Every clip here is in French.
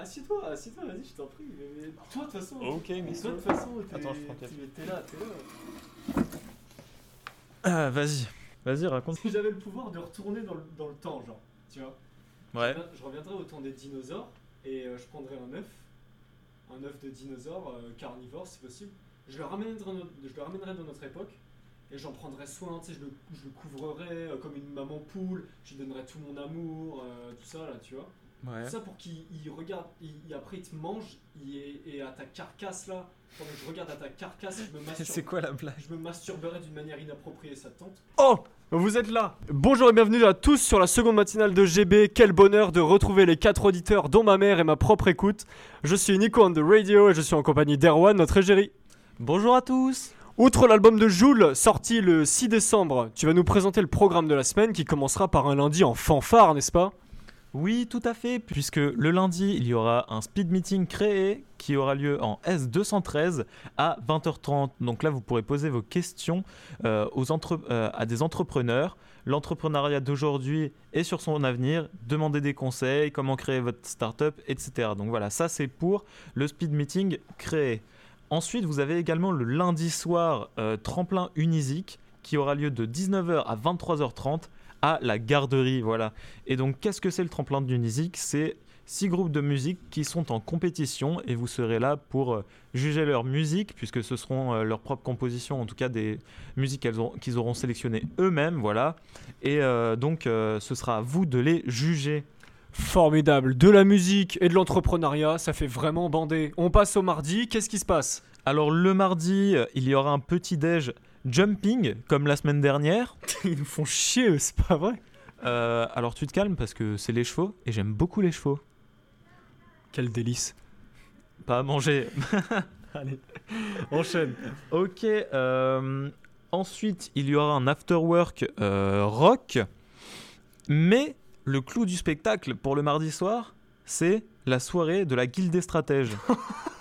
Assieds-toi, assieds-toi, vas-y, je t'en prie. Mais, mais toi, de toute façon. Ok, mais Toi, de toute façon, t'es Attends, je prends t'es- t'es là, t'es là. Ah, vas-y, vas-y, raconte. Si j'avais le pouvoir de retourner dans le, dans le temps, genre, tu vois. Ouais. Je Je reviendrais au temps des dinosaures et euh, je prendrais un œuf, un œuf de dinosaure euh, carnivore si possible. Je le, ramènerais dans notre, je le ramènerais dans notre époque et j'en prendrais soin, tu sais, je le, je le couvrerais euh, comme une maman poule, je lui donnerais tout mon amour, tout ça là, tu vois. Ouais. Tout ça pour qu'il il regarde, il, il- après il te mange il est- et à ta carcasse là, pendant que je regarde à ta carcasse, je me C'est masturbe, quoi la blague je me masturberais d'une manière inappropriée, ça te tente Oh Vous êtes là Bonjour et bienvenue à tous sur la seconde matinale de GB. Quel bonheur de retrouver les quatre auditeurs, dont ma mère et ma propre écoute. Je suis Nico on the radio et je suis en compagnie d'Erwan, notre égérie. Bonjour à tous Outre l'album de Joule, sorti le 6 décembre, tu vas nous présenter le programme de la semaine qui commencera par un lundi en fanfare, n'est-ce pas? Oui, tout à fait, puisque le lundi, il y aura un speed meeting créé qui aura lieu en S213 à 20h30. Donc là, vous pourrez poser vos questions euh, euh, à des entrepreneurs. L'entrepreneuriat d'aujourd'hui est sur son avenir, demander des conseils, comment créer votre startup, etc. Donc voilà, ça c'est pour le speed meeting créé. Ensuite, vous avez également le lundi soir euh, tremplin Unisic qui aura lieu de 19h à 23h30 à la garderie. Voilà. Et donc, qu'est-ce que c'est le tremplin d'Unisic? C'est six groupes de musique qui sont en compétition et vous serez là pour euh, juger leur musique, puisque ce seront euh, leurs propres compositions, en tout cas des musiques qu'ils auront sélectionnées eux-mêmes. Voilà. Et euh, donc, ce sera à vous de les juger. Formidable, de la musique et de l'entrepreneuriat, ça fait vraiment bander. On passe au mardi, qu'est-ce qui se passe? Alors, le mardi, euh, il y aura un petit déj jumping, comme la semaine dernière. Ils nous font chier, c'est pas vrai Euh, alors, tu te calmes parce que c'est les chevaux et j'aime beaucoup les chevaux. Quel délice. Pas à manger. Allez, enchaîne. Ok. euh, ensuite, il y aura un afterwork euh, rock. Mais le clou du spectacle pour le mardi soir, c'est la soirée de la guilde des stratèges.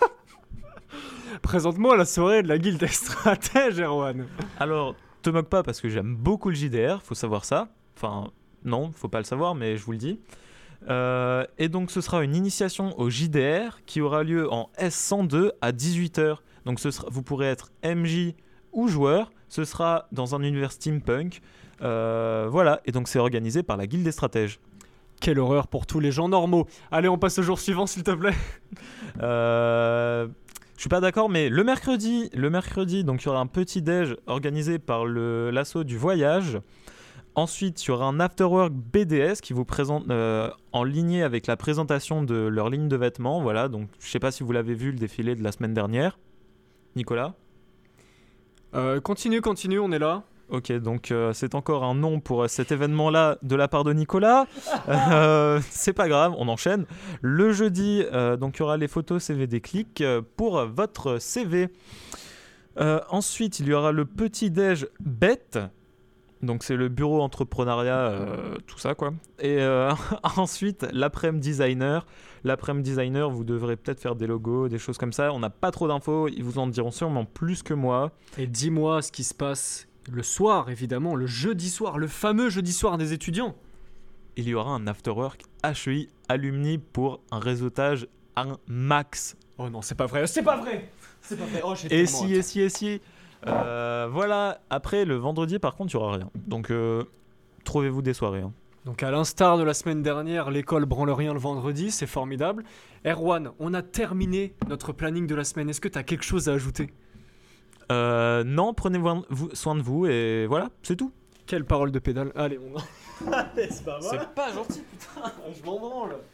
Présente-moi la soirée de la guilde des stratèges, Erwan. Alors, te moque pas parce que j'aime beaucoup le JDR, faut savoir ça. Enfin, non, faut pas le savoir, mais je vous le dis. Euh, et donc, ce sera une initiation au JDR qui aura lieu en S102 à 18h. Donc, ce sera, vous pourrez être MJ ou joueur. Ce sera dans un univers steampunk. Euh, voilà, et donc c'est organisé par la Guilde des Stratèges. Quelle horreur pour tous les gens normaux. Allez, on passe au jour suivant, s'il te plaît. Euh, je suis pas d'accord, mais le mercredi, le mercredi, donc il y aura un petit déj organisé par le l'assaut du voyage. Ensuite, il y aura un afterwork BDS qui vous présente euh, en lignée avec la présentation de leur ligne de vêtements. Voilà, donc je sais pas si vous l'avez vu le défilé de la semaine dernière. Nicolas? Euh, continue, continue, on est là. Ok, donc euh, c'est encore un nom pour euh, cet événement-là de la part de Nicolas. Euh, c'est pas grave, on enchaîne. Le jeudi, euh, donc il y aura les photos CV des clics pour votre CV. Euh, ensuite, il y aura le petit déj bête. Donc c'est le bureau entrepreneuriat, euh, tout ça quoi. Et euh, ensuite, l'après-midi designer. L'après-midi designer, vous devrez peut-être faire des logos, des choses comme ça. On n'a pas trop d'infos, ils vous en diront sûrement plus que moi. Et dis-moi ce qui se passe le soir, évidemment, le jeudi soir, le fameux jeudi soir des étudiants. il y aura un afterwork HEI alumni pour un réseautage un max. Oh non, c'est pas vrai, c'est pas vrai C'est pas vrai, oh j'ai Et si, et si, et si. Euh, voilà, après le vendredi par contre, il n'y aura rien. Donc euh, trouvez-vous des soirées. hein. Donc à l'instar de la semaine dernière, l'école branle rien le vendredi, c'est formidable. Erwan, on a terminé notre planning de la semaine. Est-ce que tu as quelque chose à ajouter? Euh, non, prenez soin de vous et voilà, c'est tout. Quelle parole de pédale Allez, on... C'est pas C'est pas gentil, putain. je m'en branle